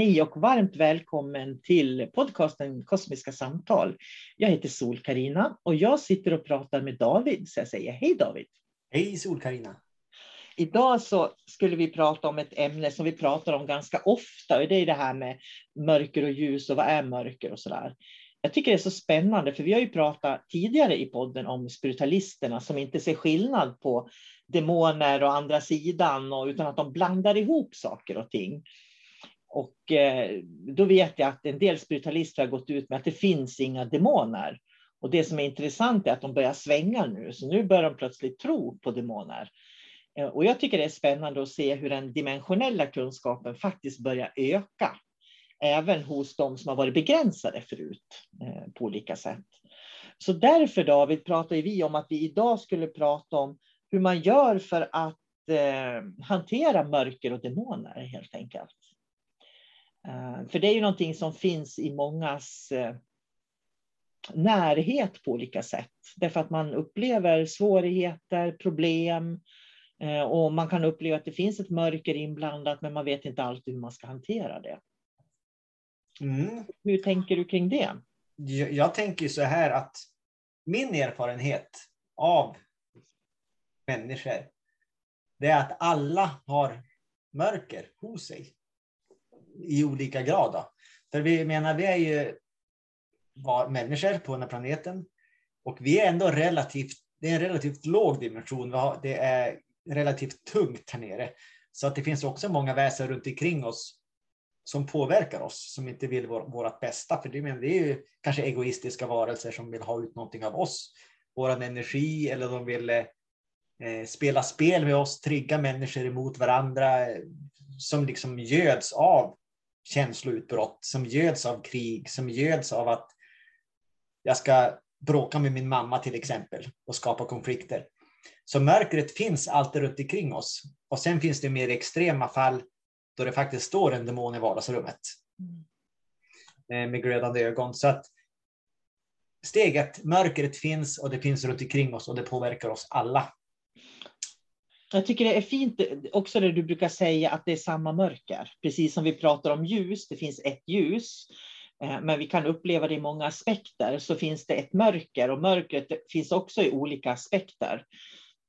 Hej och varmt välkommen till podcasten Kosmiska samtal. Jag heter sol karina och jag sitter och pratar med David, så jag säger hej David. Hej sol karina Idag så skulle vi prata om ett ämne som vi pratar om ganska ofta och det är det här med mörker och ljus och vad är mörker och sådär. Jag tycker det är så spännande för vi har ju pratat tidigare i podden om spiritualisterna som inte ser skillnad på demoner och andra sidan och, utan att de blandar ihop saker och ting. Och eh, då vet jag att en del spiritualister har gått ut med att det finns inga demoner. Och det som är intressant är att de börjar svänga nu, så nu börjar de plötsligt tro på demoner. Eh, och jag tycker det är spännande att se hur den dimensionella kunskapen faktiskt börjar öka. Även hos de som har varit begränsade förut eh, på olika sätt. Så därför David pratar vi om att vi idag skulle prata om hur man gör för att hantera mörker och demoner helt enkelt. Eh, för det är ju någonting som finns i mångas eh, närhet på olika sätt. Därför att man upplever svårigheter, problem eh, och man kan uppleva att det finns ett mörker inblandat men man vet inte alltid hur man ska hantera det. Mm. Hur tänker du kring det? Jag, jag tänker så här att min erfarenhet av människor det är att alla har mörker hos sig i olika grad. Då. För vi menar, vi är ju var människor på den här planeten och vi är ändå relativt, det är en relativt låg dimension. Det är relativt tungt här nere. Så att det finns också många väsen runt omkring oss som påverkar oss, som inte vill vår, vårt bästa. För det, men, det är ju kanske egoistiska varelser som vill ha ut någonting av oss, vår energi, eller de vill eh, spela spel med oss, trigga människor emot varandra, som liksom göds av känsloutbrott, som göds av krig, som göds av att jag ska bråka med min mamma till exempel och skapa konflikter. Så mörkret finns alltid runt omkring oss. Och sen finns det mer extrema fall då det faktiskt står en demon i vardagsrummet. Mm. Med glödande ögon. Så att steget, mörkret finns och det finns runt omkring oss och det påverkar oss alla. Jag tycker det är fint eh, också det du brukar säga att det är samma mörker. Precis som vi pratar om ljus, det finns ett ljus. Eh, men vi kan uppleva det i många aspekter, så finns det ett mörker och mörkret finns också i olika aspekter.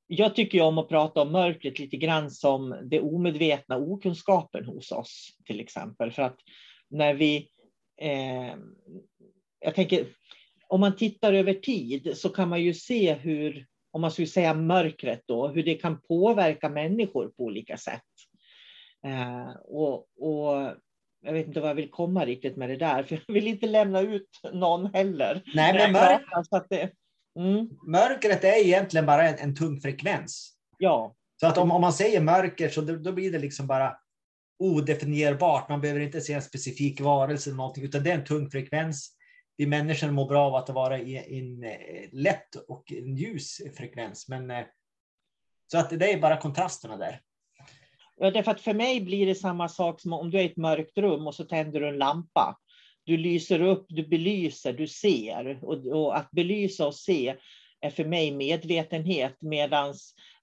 Jag tycker om att prata om mörkret lite grann som det omedvetna okunskapen hos oss, till exempel. För att när vi... Eh, jag tänker, om man tittar över tid så kan man ju se hur, om man skulle säga mörkret då, hur det kan påverka människor på olika sätt. Eh, och, och jag vet inte vad jag vill komma riktigt med det där, för jag vill inte lämna ut någon heller. Nej, men mörk... det, mm. Mörkret är egentligen bara en, en tung frekvens. Ja. Så att om, om man säger mörker så då, då, blir det liksom bara odefinierbart. Man behöver inte se en specifik varelse eller någonting, utan det är en tung frekvens. Vi människor mår bra av att vara i en eh, lätt och en ljus frekvens. Men, eh, så att det är bara kontrasterna där. Ja, därför att för mig blir det samma sak som om du är i ett mörkt rum och så tänder du en lampa. Du lyser upp, du belyser, du ser. Och, och att belysa och se är för mig medvetenhet, medan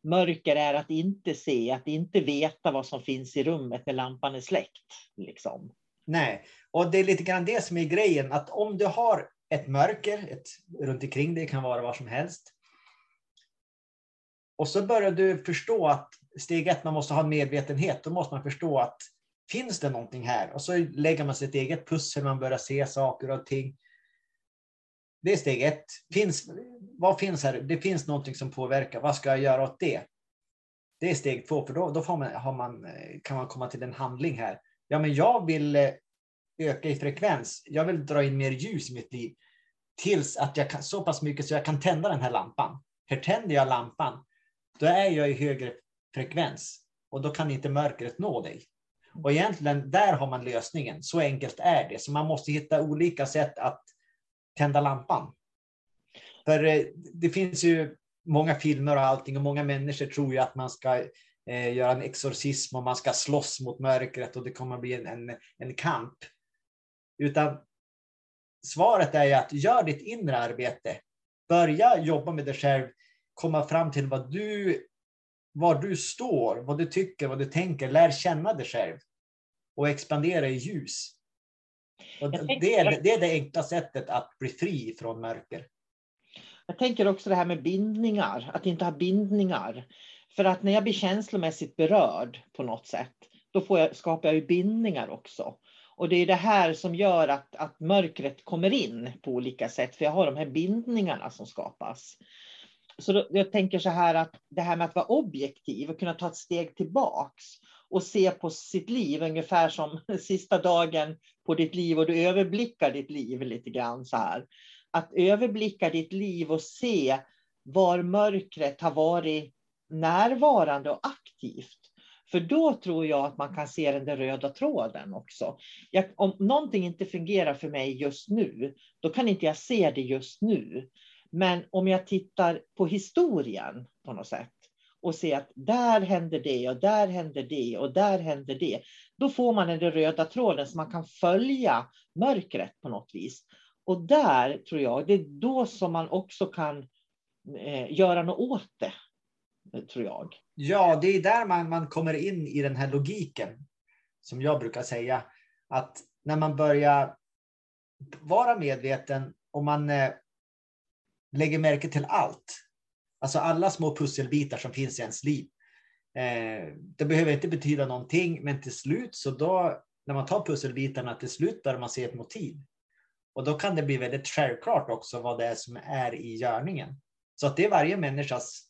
mörker är att inte se, att inte veta vad som finns i rummet när lampan är släckt. Liksom. Nej, och det är lite grann det som är grejen, att om du har ett mörker ett, runt omkring dig, kan vara var som helst. Och så börjar du förstå att steg ett, man måste ha en medvetenhet. Då måste man förstå att finns det någonting här? Och så lägger man sitt eget pussel, man börjar se saker och ting. Det är steg ett. Finns, vad finns här? Det finns någonting som påverkar. Vad ska jag göra åt det? Det är steg två, för då, då man, har man, kan man komma till en handling här. Ja, men jag vill eh, öka i frekvens. Jag vill dra in mer ljus i mitt liv tills att jag kan så pass mycket så jag kan tända den här lampan. Här tänder jag lampan. Då är jag i högre frekvens och då kan inte mörkret nå dig. Och egentligen där har man lösningen. Så enkelt är det. Så man måste hitta olika sätt att tända lampan. För eh, det finns ju många filmer och allting och många människor tror ju att man ska eh, göra en exorcism och man ska slåss mot mörkret och det kommer bli en, en, en kamp. Utan svaret är ju att gör ditt inre arbete. Börja jobba med dig själv, komma fram till vad du var du står, vad du tycker, vad du tänker. Lär känna dig själv och expandera i ljus. Och det, är, det är det enkla sättet att bli fri från mörker. Jag tänker också det här med bindningar, att inte ha bindningar. För att när jag blir känslomässigt berörd på något sätt, då får jag, skapar jag ju bindningar också. Och det är det här som gör att, att mörkret kommer in på olika sätt, för jag har de här bindningarna som skapas. Så då, jag tänker så här att det här med att vara objektiv och kunna ta ett steg tillbaks och se på sitt liv ungefär som sista dagen på ditt liv och du överblickar ditt liv lite grann så här. Att överblicka ditt liv och se var mörkret har varit närvarande och aktivt. För då tror jag att man kan se den där röda tråden också. Jag, om någonting inte fungerar för mig just nu, då kan inte jag se det just nu. Men om jag tittar på historien på något sätt och ser att där händer det och där händer det och där händer det. Då får man den röda tråden så man kan följa mörkret på något vis. Och där tror jag, det är då som man också kan eh, göra något åt det. Tror jag. Ja, det är där man, man kommer in i den här logiken. Som jag brukar säga. Att när man börjar vara medveten och man eh, lägger märke till allt. Alltså alla små pusselbitar som finns i ens liv. Eh, det behöver inte betyda någonting, men till slut så då, när man tar pusselbitarna, till slut börjar man se ett motiv. Och då kan det bli väldigt självklart också vad det är som är i görningen. Så att det är varje människas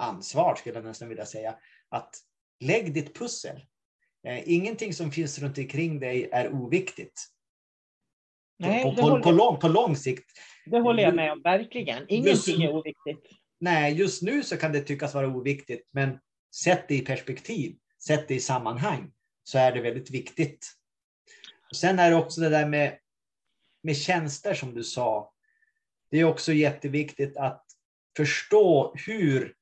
ansvar, skulle jag nästan vilja säga, att lägg ditt pussel. Eh, ingenting som finns runt omkring dig är oviktigt. Nej, på, på, på, lång, på lång sikt. Det håller jag med om, verkligen. Ingenting just, är oviktigt. Nej, just nu så kan det tyckas vara oviktigt, men sätt det i perspektiv, sätt det i sammanhang, så är det väldigt viktigt. Och sen är det också det där med, med tjänster som du sa. Det är också jätteviktigt att förstå hur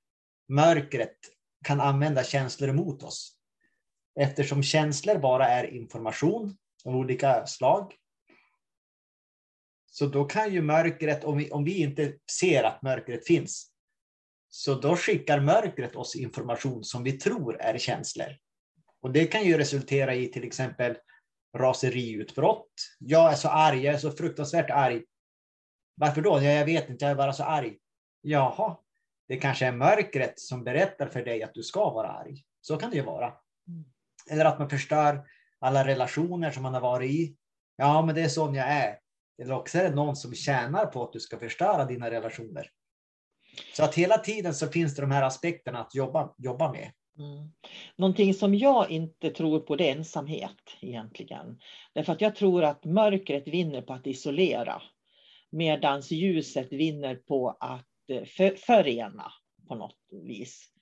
mörkret kan använda känslor mot oss. Eftersom känslor bara är information av olika slag Så då kan ju mörkret, om vi, om vi inte ser att mörkret finns, så då skickar mörkret oss information som vi tror är känslor. Och det kan ju resultera i till exempel raseriutbrott. Jag är så arg, jag är så fruktansvärt arg. Varför då? Ja, jag vet inte, jag är bara så arg. Jaha, det kanske är mörkret som berättar för dig att du ska vara arg. Så kan det ju vara. Mm. Eller att man förstör alla relationer som man har varit i. Ja, men det är sån jag är. Eller också är det någon som tjänar på att du ska förstöra dina relationer. Så att hela tiden så finns det de här aspekterna att jobba, jobba med. Mm. Någonting som jag inte tror på det är ensamhet egentligen. Därför att jag tror att mörkret vinner på att isolera. Medan ljuset vinner på att Eh, för, förena på något vis.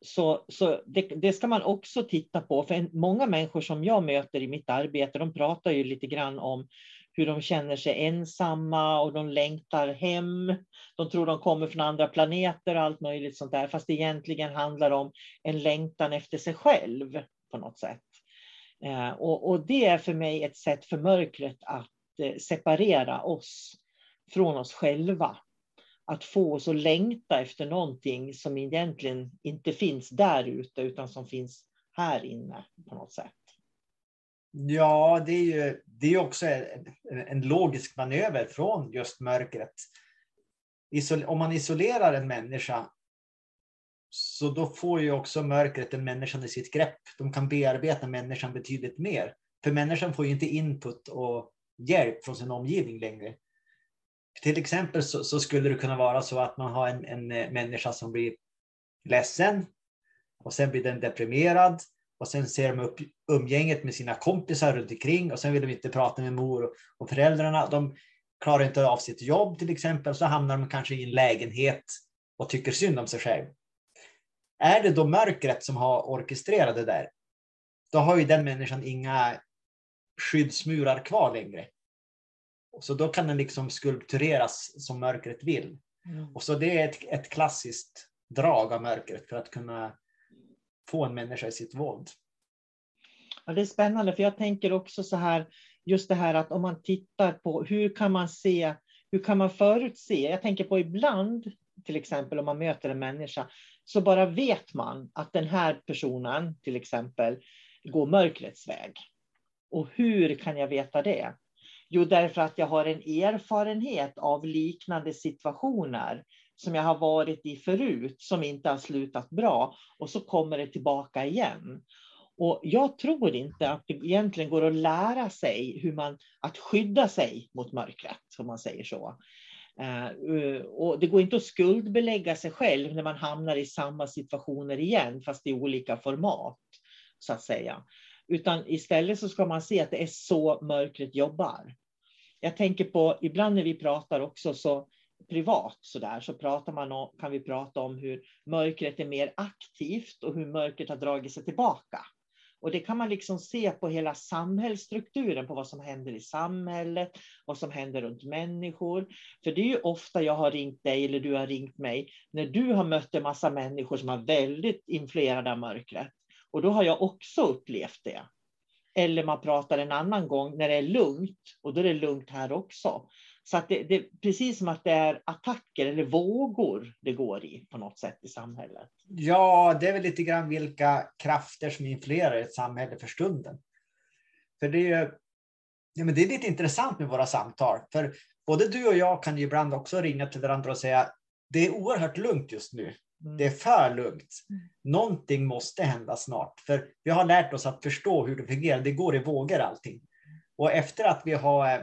Så, så det, det, ska man också titta på. För många människor som jag möter i mitt arbete, de pratar ju lite grann om hur de känner sig ensamma och de längtar hem. De tror de kommer från andra planeter och allt möjligt sånt där, fast det egentligen handlar om en längtan efter sig själv på något sätt. Eh, och, och det är för mig ett sätt för mörkret att eh, separera oss från oss själva. Att få oss att längta efter någonting som egentligen inte finns där ute utan som finns här inne på något sätt. Ja, det är ju det är också en, en logisk manöver från just mörkret. Isol, om man isolerar en människa så då får ju också mörkret en människan i sitt grepp. De kan bearbeta människan betydligt mer. För människan får ju inte input och hjälp från sin omgivning längre. Till exempel så, så skulle det kunna vara så att man har en, en eh, människa som blir ledsen och sen blir den deprimerad och sen ser de upp umgänget med sina kompisar runt omkring och sen vill de inte prata med mor och föräldrarna. De klarar inte av sitt jobb till exempel, så hamnar de kanske i en lägenhet och tycker synd om sig själv. Är det då mörkret som har orkestrerat det där, då har ju den människan inga skyddsmurar kvar längre. Så då kan den liksom skulptureras som mörkret vill. Mm. Och så det är ett, ett klassiskt drag av mörkret för att kunna få en människa i sitt våld. Ja, det är spännande, för jag tänker också så här, just det här att om man tittar på hur kan man se, hur kan man förutse? Jag tänker på ibland, till exempel om man möter en människa, så bara vet man att den här personen, till exempel, går mörkrets väg. Och hur kan jag veta det? Jo, därför att jag har en erfarenhet av liknande situationer som jag har varit i förut, som inte har slutat bra. Och så kommer det tillbaka igen. Och jag tror inte att det egentligen går att lära sig hur man, att skydda sig mot mörkret, om man säger så. Eh, eh, och det går inte att skuldbelägga sig själv när man hamnar i samma situationer igen, fast i olika format, så att säga. Utan istället så ska man se att det är så mörkret jobbar. Jag tänker på, ibland när vi pratar också, så privat så där, så pratar man om, kan vi prata om hur mörkret är mer aktivt och hur mörkret har dragit sig tillbaka. Och det kan man liksom se på hela samhällsstrukturen, på vad som händer i samhället, vad som händer runt människor. För det är ju ofta jag har ringt dig eller du har ringt mig när du har mött en massa människor som är väldigt influerade av mörkret. Och då har jag också upplevt det. Eller man pratar en annan gång när det är lugnt och då är det lugnt här också. Så att det, det, precis som att det är attacker eller vågor det går i på något sätt i samhället. Ja, det är väl lite grann vilka krafter som influerar ett samhälle för stunden. För det är, ja, men det är lite intressant med våra samtal. För både du och jag kan ju ibland också ringa till varandra och säga det är oerhört lugnt just nu. Mm. Det är för lugnt. Mm. Någonting måste hända snart. För vi har lärt oss att förstå hur det fungerar. Det går i vågor allting. Och efter att vi har eh,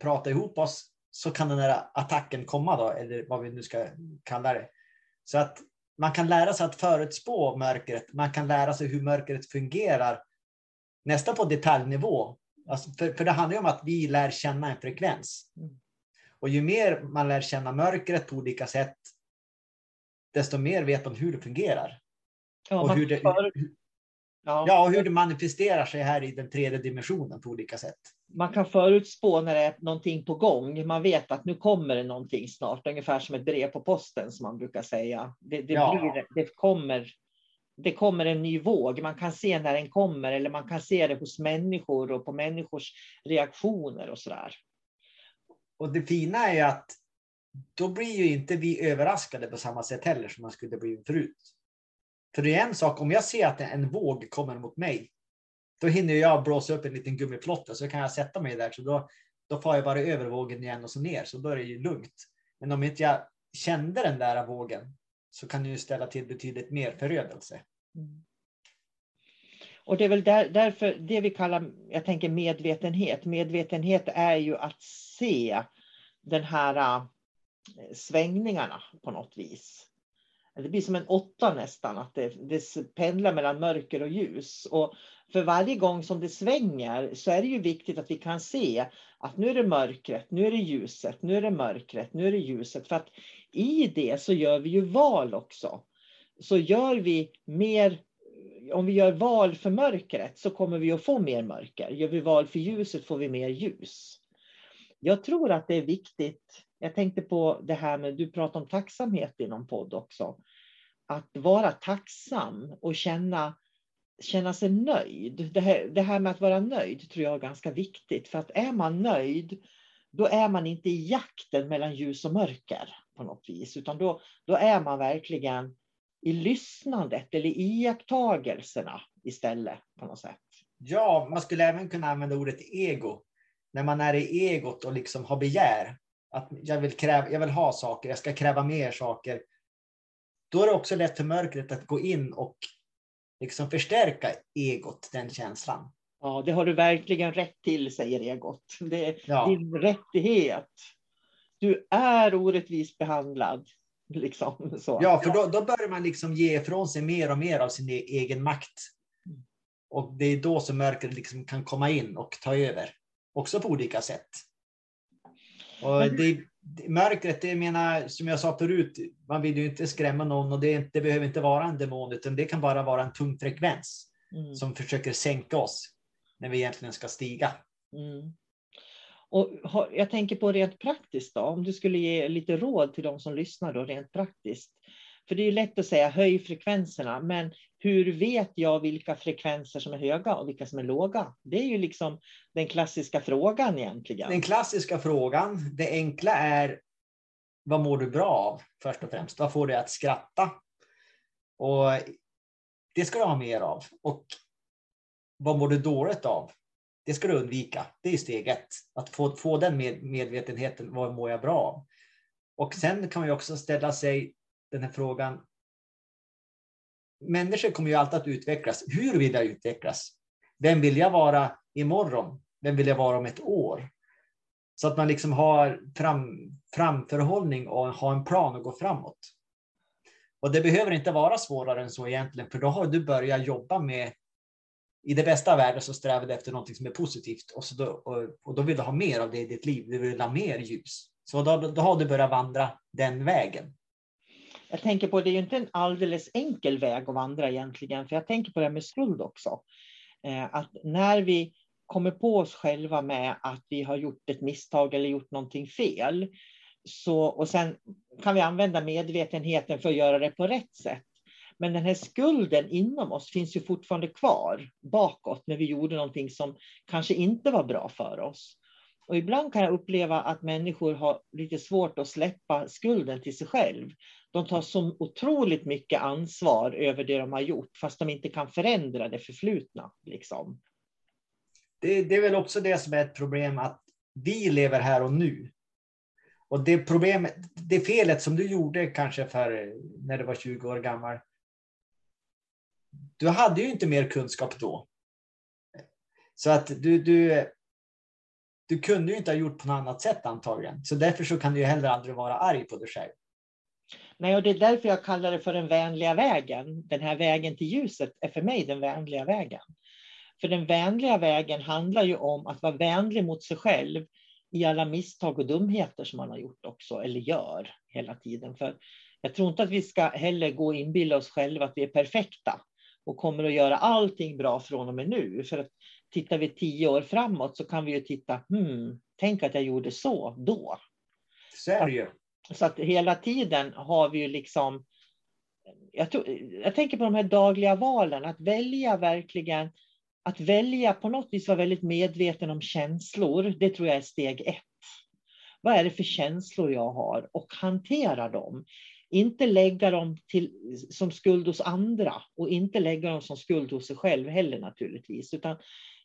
pratat ihop oss så kan den här attacken komma då, eller vad vi nu ska kalla det. Så att man kan lära sig att förutspå mörkret. Man kan lära sig hur mörkret fungerar nästan på detaljnivå. Alltså för, för det handlar ju om att vi lär känna en frekvens. Och ju mer man lär känna mörkret på olika sätt, desto mer vet man hur det fungerar. Ja, och hur det, för... ja. ja, och hur det manifesterar sig här i den tredje dimensionen på olika sätt man kan förutspå när det är någonting på gång. Man vet att nu kommer det någonting snart, ungefär som ett brev på posten som man brukar säga. Det, det, ja. blir, det, kommer, det kommer en ny våg. Man kan se när den kommer eller man kan se det hos människor och på människors reaktioner och så där. och det fina är ju att då blir ju inte vi överraskade på samma sätt heller som man skulle bli förut. För det är en sak, om jag ser att en våg kommer mot mig, då hinner jag blåsa upp en liten gummiplotta, så kan jag sätta mig där. Så då, då far jag bara över vågen igen och så ner, så då är det ju lugnt. Men om inte jag kände den där vågen så kan det ju ställa till betydligt mer förödelse. Mm. Och det är väl där, därför det vi kallar, jag tänker medvetenhet. Medvetenhet är ju att se den här svängningarna på något vis. Det blir som en åtta nästan, att det, det pendlar mellan mörker och ljus. Och för varje gång som det svänger så är det ju viktigt att vi kan se att nu är det mörkret, nu är det ljuset, nu är det mörkret, nu är det ljuset. För att i det så gör vi ju val också. Så gör vi mer, om vi gör val för mörkret så kommer vi att få mer mörker. Gör vi val för ljuset får vi mer ljus. Jag tror att det är viktigt. Jag tänkte på det här med, du pratar om tacksamhet i någon podd också. Att vara tacksam och känna, känna sig nöjd. Det här, det här med att vara nöjd tror jag är ganska viktigt. För att är man nöjd, då är man inte i jakten mellan ljus och mörker på något vis, utan då, då är man verkligen i lyssnandet eller i iakttagelserna istället på något sätt. Ja, man skulle även kunna använda ordet ego. När man är i egot och liksom har begär, att jag vill, kräva, jag vill ha saker, jag ska kräva mer saker. Då är det också lätt för mörkret att gå in och liksom förstärka egot, den känslan. Ja, det har du verkligen rätt till, säger egot. Det är ja. din rättighet. Du är orättvist behandlad. Liksom, så. Ja, för då, då börjar man liksom ge ifrån sig mer och mer av sin e-, egen makt. Och det är då som mörkret liksom kan komma in och ta över. Också på olika sätt. Och det, mörkret, det menar, som jag sa förut, man vill ju inte skrämma någon och det, det behöver inte vara en demon, utan det kan bara vara en tung frekvens mm. som försöker sänka oss när vi egentligen ska stiga. Mm. Och jag tänker på rent praktiskt då, om du skulle ge lite råd till de som lyssnar då rent praktiskt. För det är lätt att säga höj frekvenserna, men hur vet jag vilka frekvenser som är höga och vilka som är låga? Det är ju liksom den klassiska frågan egentligen. Den klassiska frågan, det enkla är vad mår du bra av först och främst? Vad får dig att skratta? Och det ska du ha mer av. Och vad mår du dåligt av? Det ska du undvika. Det är steg ett. Att få, få den med, medvetenheten. Vad mår jag bra av? Och sen kan man också ställa sig den här frågan. Människor kommer ju alltid att utvecklas. Hur vill jag utvecklas? Vem vill jag vara imorgon? Vem vill jag vara om ett år? Så att man liksom har fram, framförhållning och har en plan att gå framåt. Och det behöver inte vara svårare än så egentligen, för då har du börjat jobba med i det bästa av världen så strävar du efter något som är positivt och, så då, och, och, då vill du ha mer av det i ditt liv. Du vill ha mer ljus. Så då, då har du börjat vandra den vägen. Jag tänker på det är ju inte en alldeles enkel väg att vandra egentligen, för jag tänker på det här med skuld också. Eh, att när vi kommer på oss själva med att vi har gjort ett misstag eller gjort någonting fel, så, och sen kan vi använda medvetenheten för att göra det på rätt sätt. Men den här skulden inom oss finns ju fortfarande kvar bakåt när vi gjorde någonting som kanske inte var bra för oss. Och ibland kan jag uppleva att människor har lite svårt att släppa skulden till sig själv. De tar så otroligt mycket ansvar över det de har gjort, fast de inte kan förändra det förflutna. Liksom. Det, det är väl också det som är ett problem, att vi lever här och nu. Och det problemet, det felet som du gjorde kanske för när du var 20 år gammal, du hade ju inte mer kunskap då. Så att du, du, du kunde ju inte ha gjort på något annat sätt antagligen. Så därför så kan du ju heller aldrig vara arg på dig själv. Nej, och det är därför jag kallar det för den vänliga vägen. Den här vägen till ljuset är för mig den vänliga vägen. För den vänliga vägen handlar ju om att vara vänlig mot sig själv i alla misstag och dumheter som man har gjort också, eller gör hela tiden. För jag tror inte att vi ska heller gå och inbilla oss själva att vi är perfekta och kommer att göra allting bra från och med nu. För att tittar vi tio år framåt så kan vi ju titta, hmm, tänk att jag gjorde så då. Så det ju. Så att hela tiden har vi ju liksom, jag, tror, jag tänker på de här dagliga valen, att välja verkligen, att välja på något vis vara väldigt medveten om känslor, det tror jag är steg ett. vad är det för känslor jag har och hantera dem. Inte lägga dem till, som skuld hos andra och inte lägga dem som skuld hos sig själv heller naturligtvis. Utan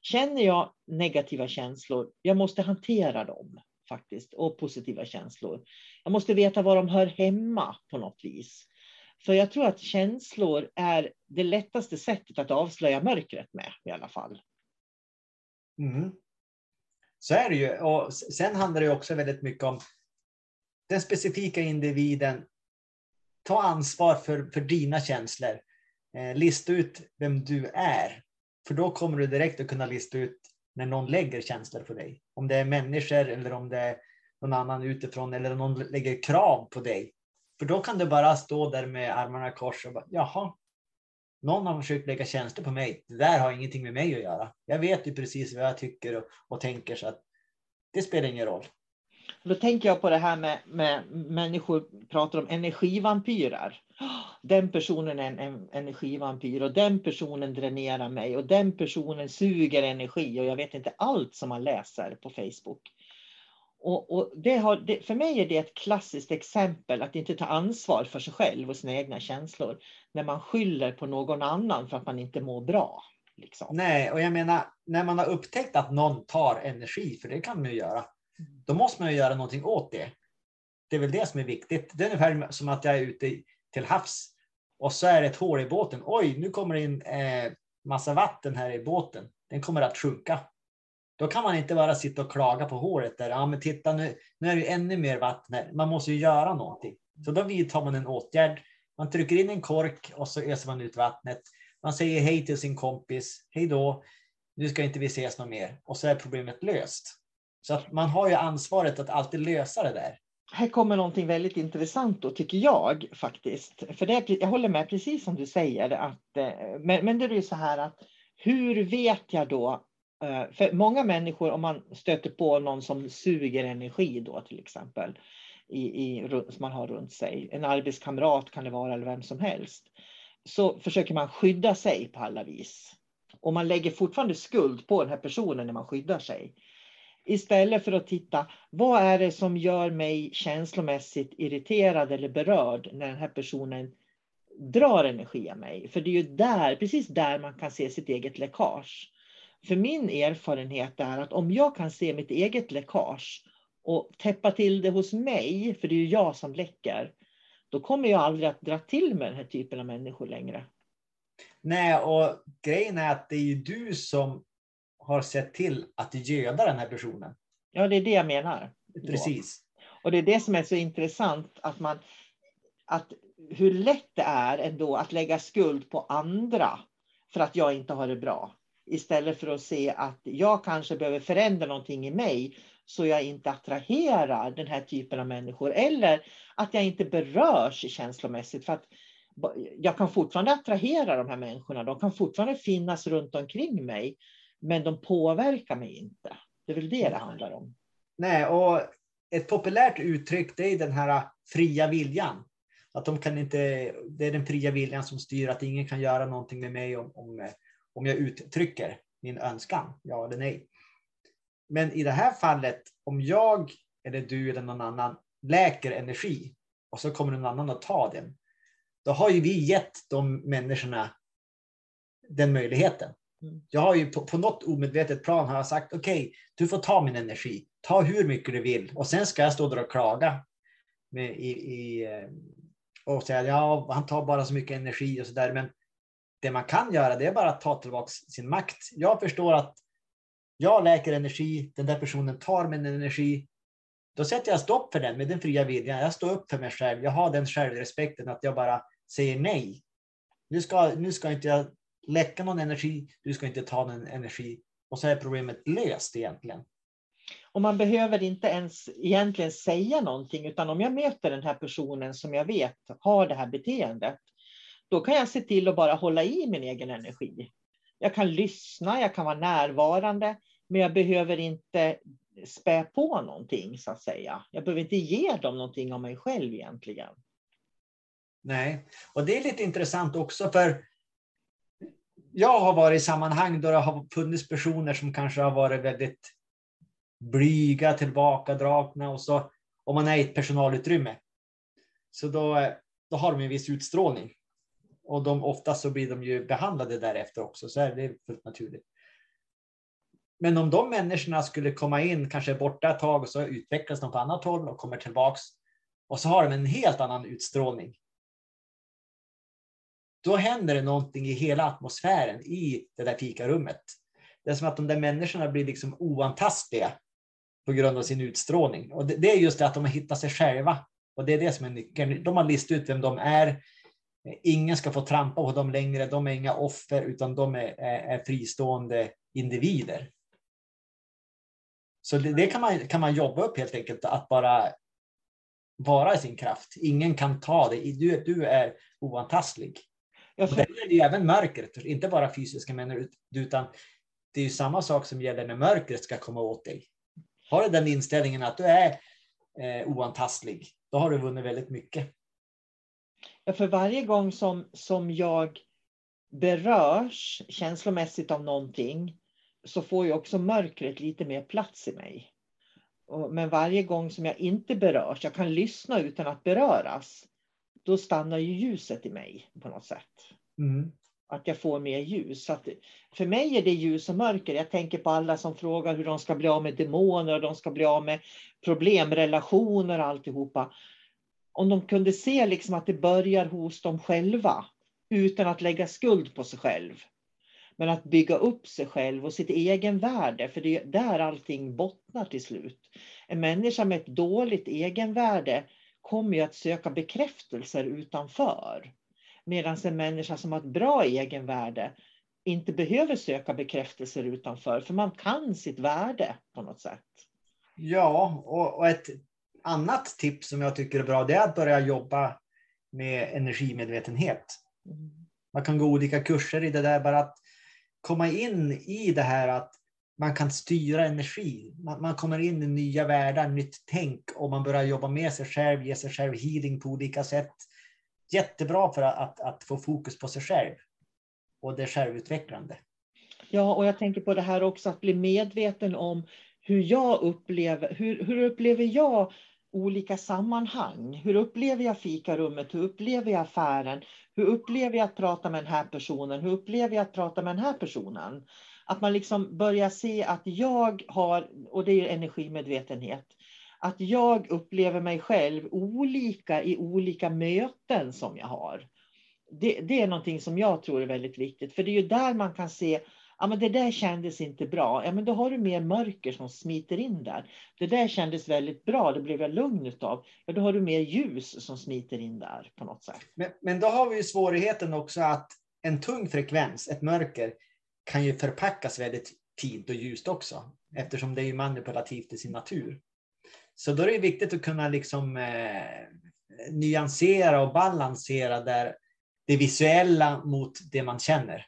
känner jag negativa känslor, jag måste hantera dem faktiskt och positiva känslor. Jag måste veta var de hör hemma på något vis. För jag tror att känslor är det lättaste sättet att avslöja mörkret med i alla fall. Mm. Så är det ju. Och sen handlar det också väldigt mycket om den specifika individen. Ta ansvar för, för dina känslor. Eh, lista ut vem du är. För då kommer du direkt att kunna lista ut när någon lägger känslor på dig. Om det är människor eller om det är någon annan utifrån eller om någon lägger krav på dig. För då kan du bara stå där med armarna i kors och bara, jaha, någon har försökt lägga känslor på mig. Det där har ingenting med mig att göra. Jag vet ju precis vad jag tycker och, och tänker så att det spelar ingen roll. Då tänker jag på det här med, med människor pratar om energivampyrer. Den personen är en, en energivampyr och den personen dränerar mig och den personen suger energi och jag vet inte allt som man läser på Facebook. Och, och det har, det, för mig är det ett klassiskt exempel att inte ta ansvar för sig själv och sina egna känslor när man skyller på någon annan för att man inte mår bra. Liksom. Nej, och jag menar när man har upptäckt att någon tar energi, för det kan man ju göra, då måste man ju göra någonting åt det. Det är väl det som är viktigt. Det är ungefär som att jag är ute till havs och så är det ett hål i båten. Oj, nu kommer det in eh, massa vatten här i båten. Den kommer att sjunka. Då kan man inte bara sitta och klaga på håret där. Ja, men titta nu, nu är det ännu mer vatten här. Man måste ju göra någonting. Så då vidtar man en åtgärd. Man trycker in en kork och så öser man ut vattnet. Man säger hej till sin kompis. Hej då. Nu ska inte vi ses något mer. Och så är problemet löst. Så att man har ju ansvaret att alltid lösa det där. Här kommer någonting väldigt intressant då, tycker jag faktiskt. För det, jag håller med precis som du säger. Att, eh, men, men det är ju så här att hur vet jag då eh, för många människor, om man stöter på någon som suger energi då till exempel, i, i, som man har runt sig, en arbetskamrat kan det vara eller vem som helst, så försöker man skydda sig på alla vis. Och man lägger fortfarande skuld på den här personen när man skyddar sig. Istället för att titta, vad är det som gör mig känslomässigt irriterad eller berörd när den här personen drar energi av mig? För det är ju där, precis där man kan se sitt eget läckage. För min erfarenhet är att om jag kan se mitt eget läckage och täppa till det hos mig, för det är ju jag som läcker, då kommer jag aldrig att dra till med den här typen av människor längre. Nej, och grejen är att det är ju du som har sett till att göda den här personen. Ja, det är det jag menar. Precis. Och det är det som är så intressant, att man att hur lätt det är ändå att lägga skuld på andra för att jag inte har det bra. Istället för att se att jag kanske behöver förändra någonting i mig så jag inte attraherar den här typen av människor. Eller att jag inte berörs känslomässigt. För att jag kan fortfarande attrahera de här människorna. De kan fortfarande finnas runt omkring mig. Men de påverkar mig inte. Det är väl det det handlar om. Nej, och ett populärt uttryck det är den här fria viljan. Att de kan inte, det är den fria viljan som styr att ingen kan göra någonting med mig om, om om jag uttrycker min önskan, ja eller nej. Men i det här fallet, om jag eller du eller någon annan läker energi och så kommer någon annan att ta den, då har ju vi gett de människorna den möjligheten. Jag har ju på, på något omedvetet plan har jag sagt okej, okay, du får ta min energi. Ta hur mycket du vill och sen ska jag stå där och klaga med, i, i, eh, och säga ja, han tar bara så mycket energi och så där. Men det man kan göra det är bara att ta tillbaka sin makt. Jag förstår att jag läker energi, den där personen tar min energi. Då sätter jag stopp för den med den fria viljan. Jag står upp för mig själv. Jag har den självrespekten att jag bara säger nej. Nu ska, nu ska inte jag läcka någon energi, du ska inte ta någon energi. Och så är problemet löst egentligen. Och man behöver inte ens egentligen säga någonting, utan om jag möter den här personen som jag vet har det här beteendet, då kan jag se till att bara hålla i min egen energi. Jag kan lyssna, jag kan vara närvarande, men jag behöver inte spä på någonting så att säga. Jag behöver inte ge dem någonting av mig själv egentligen. Nej, och det är lite intressant också för jag har varit i sammanhang då det har funnits personer som kanske har varit väldigt blyga, tillbakadragna och så om man är i ett personalutrymme. Så då, då har de en viss utstrålning. Och de, oftast så blir de ju behandlade därefter också, så är det fullt naturligt. Men om de människorna skulle komma in, kanske borta ett tag och så utvecklas de på annat håll och kommer tillbaks och så har de en helt annan utstrålning. Då händer det någonting i hela atmosfären i det där fikarummet. Det är som att de där människorna blir liksom oantastliga på grund av sin utstrålning. Och det, det är just det att de har hittat sig själva. Och det är det som är nyckeln. De har listat ut vem de är. Ingen ska få trampa på dem längre. De är inga offer, utan de är, är, är fristående individer. Så det, det, kan, man, kan man jobba upp helt enkelt, att bara vara i sin kraft. Ingen kan ta dig. Du, du är oantastlig. Ja, för... Det gäller ju även mörkret, inte bara fysiska människor, utan det är ju samma sak som gäller när mörkret ska komma åt dig. Har du den inställningen att du är eh, oantastlig, då har du vunnit väldigt mycket. Ja, för varje gång som, som jag berörs känslomässigt av någonting så får ju också mörkret lite mer plats i mig. Men varje gång som jag inte berörs, jag kan lyssna utan att beröras, då stannar ju ljuset i mig på något sätt. Mm. Att jag får mer ljus. Så att, för mig är det ljus och mörker. Jag tänker på alla som frågar hur de ska bli av med demoner och de ska bli av med problemrelationer och alltihopa. Om de kunde se liksom att det börjar hos dem själva utan att lägga skuld på sig själv. Men att bygga upp sig själv och sitt egen värde, för det är där allting bottnar till slut. En människa med ett dåligt egenvärde kommer ju att söka bekräftelser utanför. Medan en människa som har ett bra egenvärde inte behöver söka bekräftelser utanför, för man kan sitt värde på något sätt. Ja, och, ett annat tips som jag tycker är bra, det är att börja jobba med energimedvetenhet. Mm. Man kan gå olika kurser i det där, bara att komma in i det här att man kan styra energi. Man, man, kommer in i nya världar, nytt tänk och man börjar jobba med sig själv, ge sig själv healing på olika sätt. Jättebra för att, att, att få fokus på sig själv och det är självutvecklande. Ja, och jag tänker på det här också att bli medveten om hur jag upplever, hur, hur upplever jag olika sammanhang? Hur upplever jag fikarummet? Hur upplever jag affären? Hur upplever jag att prata med den här personen? Hur upplever jag att prata med den här personen? Att man liksom börjar se att jag har, och det är energimedvetenhet, att jag upplever mig själv olika i olika möten som jag har. Det, det, är någonting som jag tror är väldigt viktigt, för det är ju där man kan se ja, men det där kändes inte bra. Ja, men då har du mer mörker som smiter in där. Det där kändes väldigt bra, det blev jag lugn utav. Ja, då har du mer ljus som smiter in där på något sätt. Men, men då har vi ju svårigheten också att en tung frekvens, ett mörker, kan ju förpackas väldigt fint och ljust också, eftersom det är manipulativt i sin natur. Så då är det viktigt att kunna liksom eh, nyansera och balansera där det visuella mot det man känner.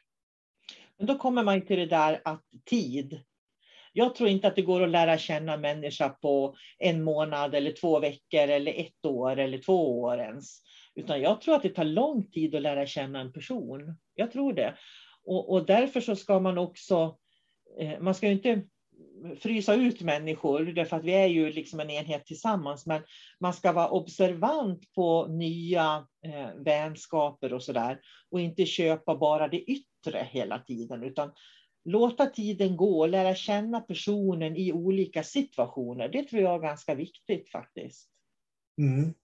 Men då kommer man till det där att tid. Jag tror inte att det går att lära känna en människa på en månad eller två veckor eller ett år eller två år ens. Utan jag tror att det tar lång tid att lära känna en person. Jag tror det. Och, och därför så ska man också, eh, man ska ju inte frysa ut människor, därför att vi är ju liksom en enhet tillsammans, men man ska vara observant på nya eh, vänskaper och sådär och inte köpa bara det yttre hela tiden, utan låta tiden gå och lära känna personen i olika situationer. Det tror jag är ganska viktigt faktiskt. Mm.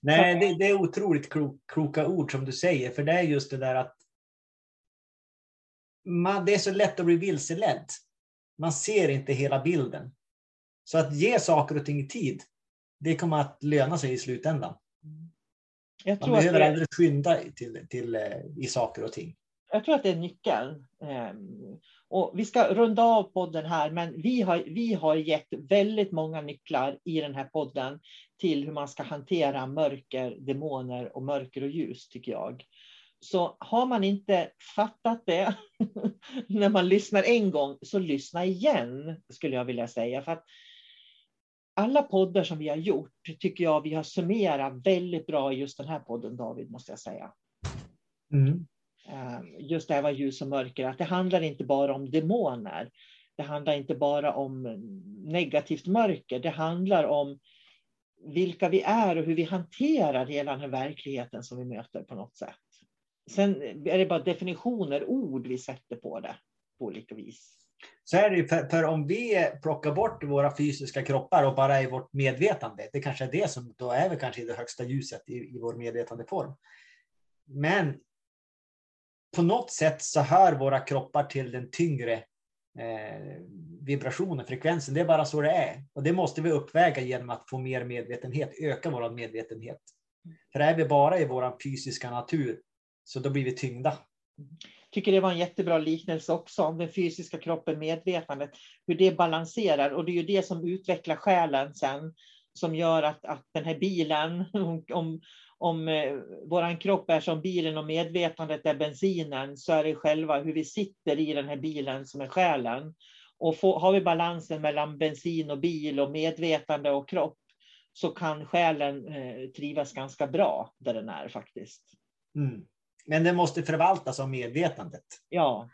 Nej, det, det, är otroligt kloka ord som du säger, för det är just det där att man, det är så lätt att bli vilseledd. Man ser inte hela bilden. Så att ge saker och ting tid, det kommer att löna sig i slutändan. Jag man behöver det... aldrig skynda till, till, eh, i saker och ting. Jag tror att det är nyckeln. Ehm, och vi ska runda av podden här, men vi har, vi har gett väldigt många nycklar i den här podden till hur man ska hantera mörker, demoner och mörker och ljus, tycker jag. Så har man inte fattat det när man lyssnar en gång, så lyssna igen, skulle jag vilja säga. För att alla poddar som vi har gjort tycker jag vi har summerat väldigt bra i just den här podden, David, måste jag säga. Mm. Ehm, just det här var ljus och mörker, att det handlar inte bara om demoner. Det handlar inte bara om negativt mörker. Det handlar om vilka vi är och hur vi hanterar hela den här verkligheten som vi möter på något sätt. Sen är det bara definitioner, ord vi sätter på det på olika vis. Så är det för, för, om vi plockar bort våra fysiska kroppar och bara är vårt medvetande, det kanske är det som då är vi kanske i det högsta ljuset i, i vår medvetandeform. Men på något sätt så hör våra kroppar till den tyngre eh, vibrationen, frekvensen. Det är bara så det är. Och det måste vi uppväga genom att få mer medvetenhet, öka vår medvetenhet. För är vi bara i vår fysiska natur, så då blir vi tyngda tycker det var en jättebra liknelse också om den fysiska kroppen, medvetandet, hur det balanserar. Och det är ju det som utvecklar själen sen, som gör att, att den här bilen, om, om eh, vår kropp är som bilen och medvetandet är bensinen, så är det själva hur vi sitter i den här bilen som är själen. Och får, har vi balansen mellan bensin och bil och medvetande och kropp, så kan själen eh, trivas ganska bra där den är faktiskt. Mm. Men det måste förvaltas av medvetandet. Ja,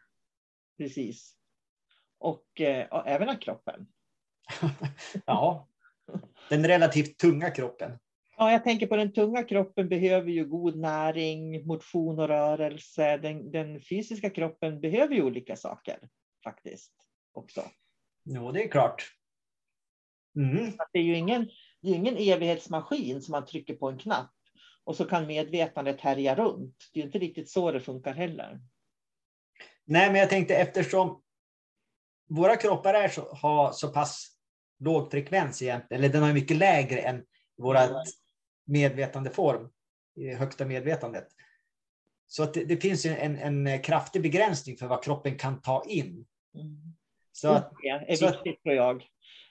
precis. Och, eh, och även av kroppen. ja, den relativt tunga kroppen. Ja, jag tänker på den tunga kroppen behöver ju god näring, motion och rörelse. Den, den fysiska kroppen behöver ju olika saker faktiskt också. Jo, det är klart. Mm. Det är ju ingen, det är ingen evighetsmaskin som man trycker på en knapp och så kan medvetandet härja runt. Det är inte riktigt så det funkar heller. Nej, men jag tänkte eftersom våra kroppar är så, har så pass låg frekvens egentligen, eller den har mycket lägre än vårat medvetandeform, högsta medvetandet. Så att det, det finns en, en, kraftig begränsning för vad kroppen kan ta in. Mm. Så att, det är viktigt tror jag.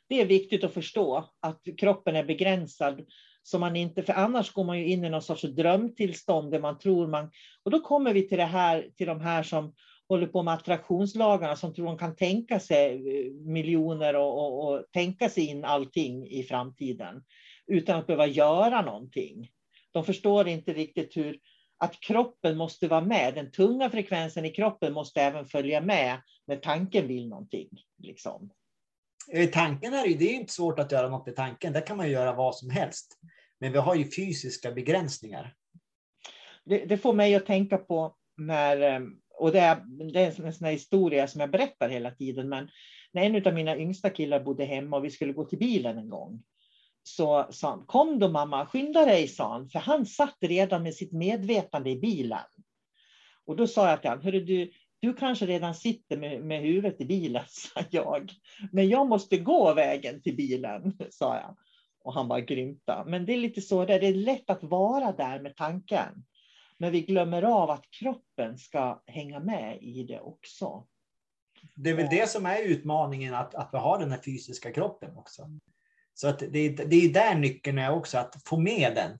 Det är viktigt att förstå att kroppen är begränsad som man inte, för annars går man ju in i någon sorts drömtillstånd där man tror man, och då kommer vi till det här, till de här som håller på med attraktionslagarna som tror de kan tänka sig eh, miljoner och, och, och tänka sig in allting i framtiden utan att behöva göra någonting. De förstår inte riktigt hur att kroppen måste vara med. Den tunga frekvensen i kroppen måste även följa med när tanken vill någonting. Liksom. Eh, tanken är ju, det är inte svårt att göra något med tanken. Där kan man göra vad som helst. Men vi har ju fysiska begränsningar. Det, det får mig att tänka på när, ehm, och det är, det är en sån historia som jag berättar hela tiden, men när en av mina yngsta killar bodde hemma och vi skulle gå till bilen en gång, så sa han, kom då mamma, skynda dig, sa han, för han satt redan med sitt medvetande i bilen. Och då sa jag till honom, hörru du, du kanske redan sitter med, med huvudet i bilen, sa jag. Men jag måste gå vägen till bilen, sa jag. Och han bara grymta. Men det är lite så, det är lätt att vara där med tanken. Men vi glömmer av att kroppen ska hänga med i det också. Det är väl det som är utmaningen, att, att vi har den här fysiska kroppen också. Så att det, det är där nyckeln är också, att få med den.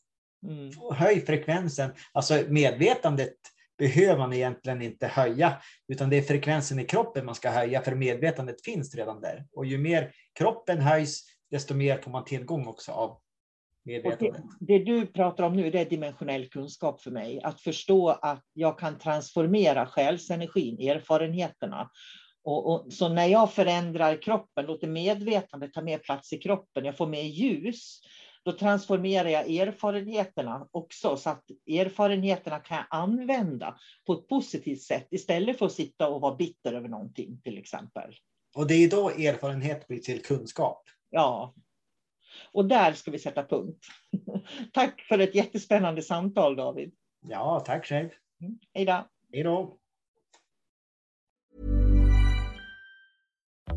Mm. Höj frekvensen. Alltså medvetandet behöver man egentligen inte höja, utan det är frekvensen i kroppen man ska höja, för medvetandet finns redan där. Och ju mer kroppen höjs, desto mer får man tillgång också av medvetandet. Det, det, du pratar om nu det är dimensionell kunskap för mig. Att förstå att jag kan transformera själsenergin, erfarenheterna. Och, och, så när jag förändrar kroppen, låter medvetandet ta mer plats i kroppen, jag får mer ljus, då transformerar jag erfarenheterna också så att erfarenheterna kan jag använda på ett positivt sätt istället för att sitta och vara bitter över någonting till exempel. Och det är då erfarenhet blir till kunskap. Ja. Och där ska vi sätta punkt. tack för ett jättespännande samtal David. Ja, tack själv. Mm. Hej då. Hej då.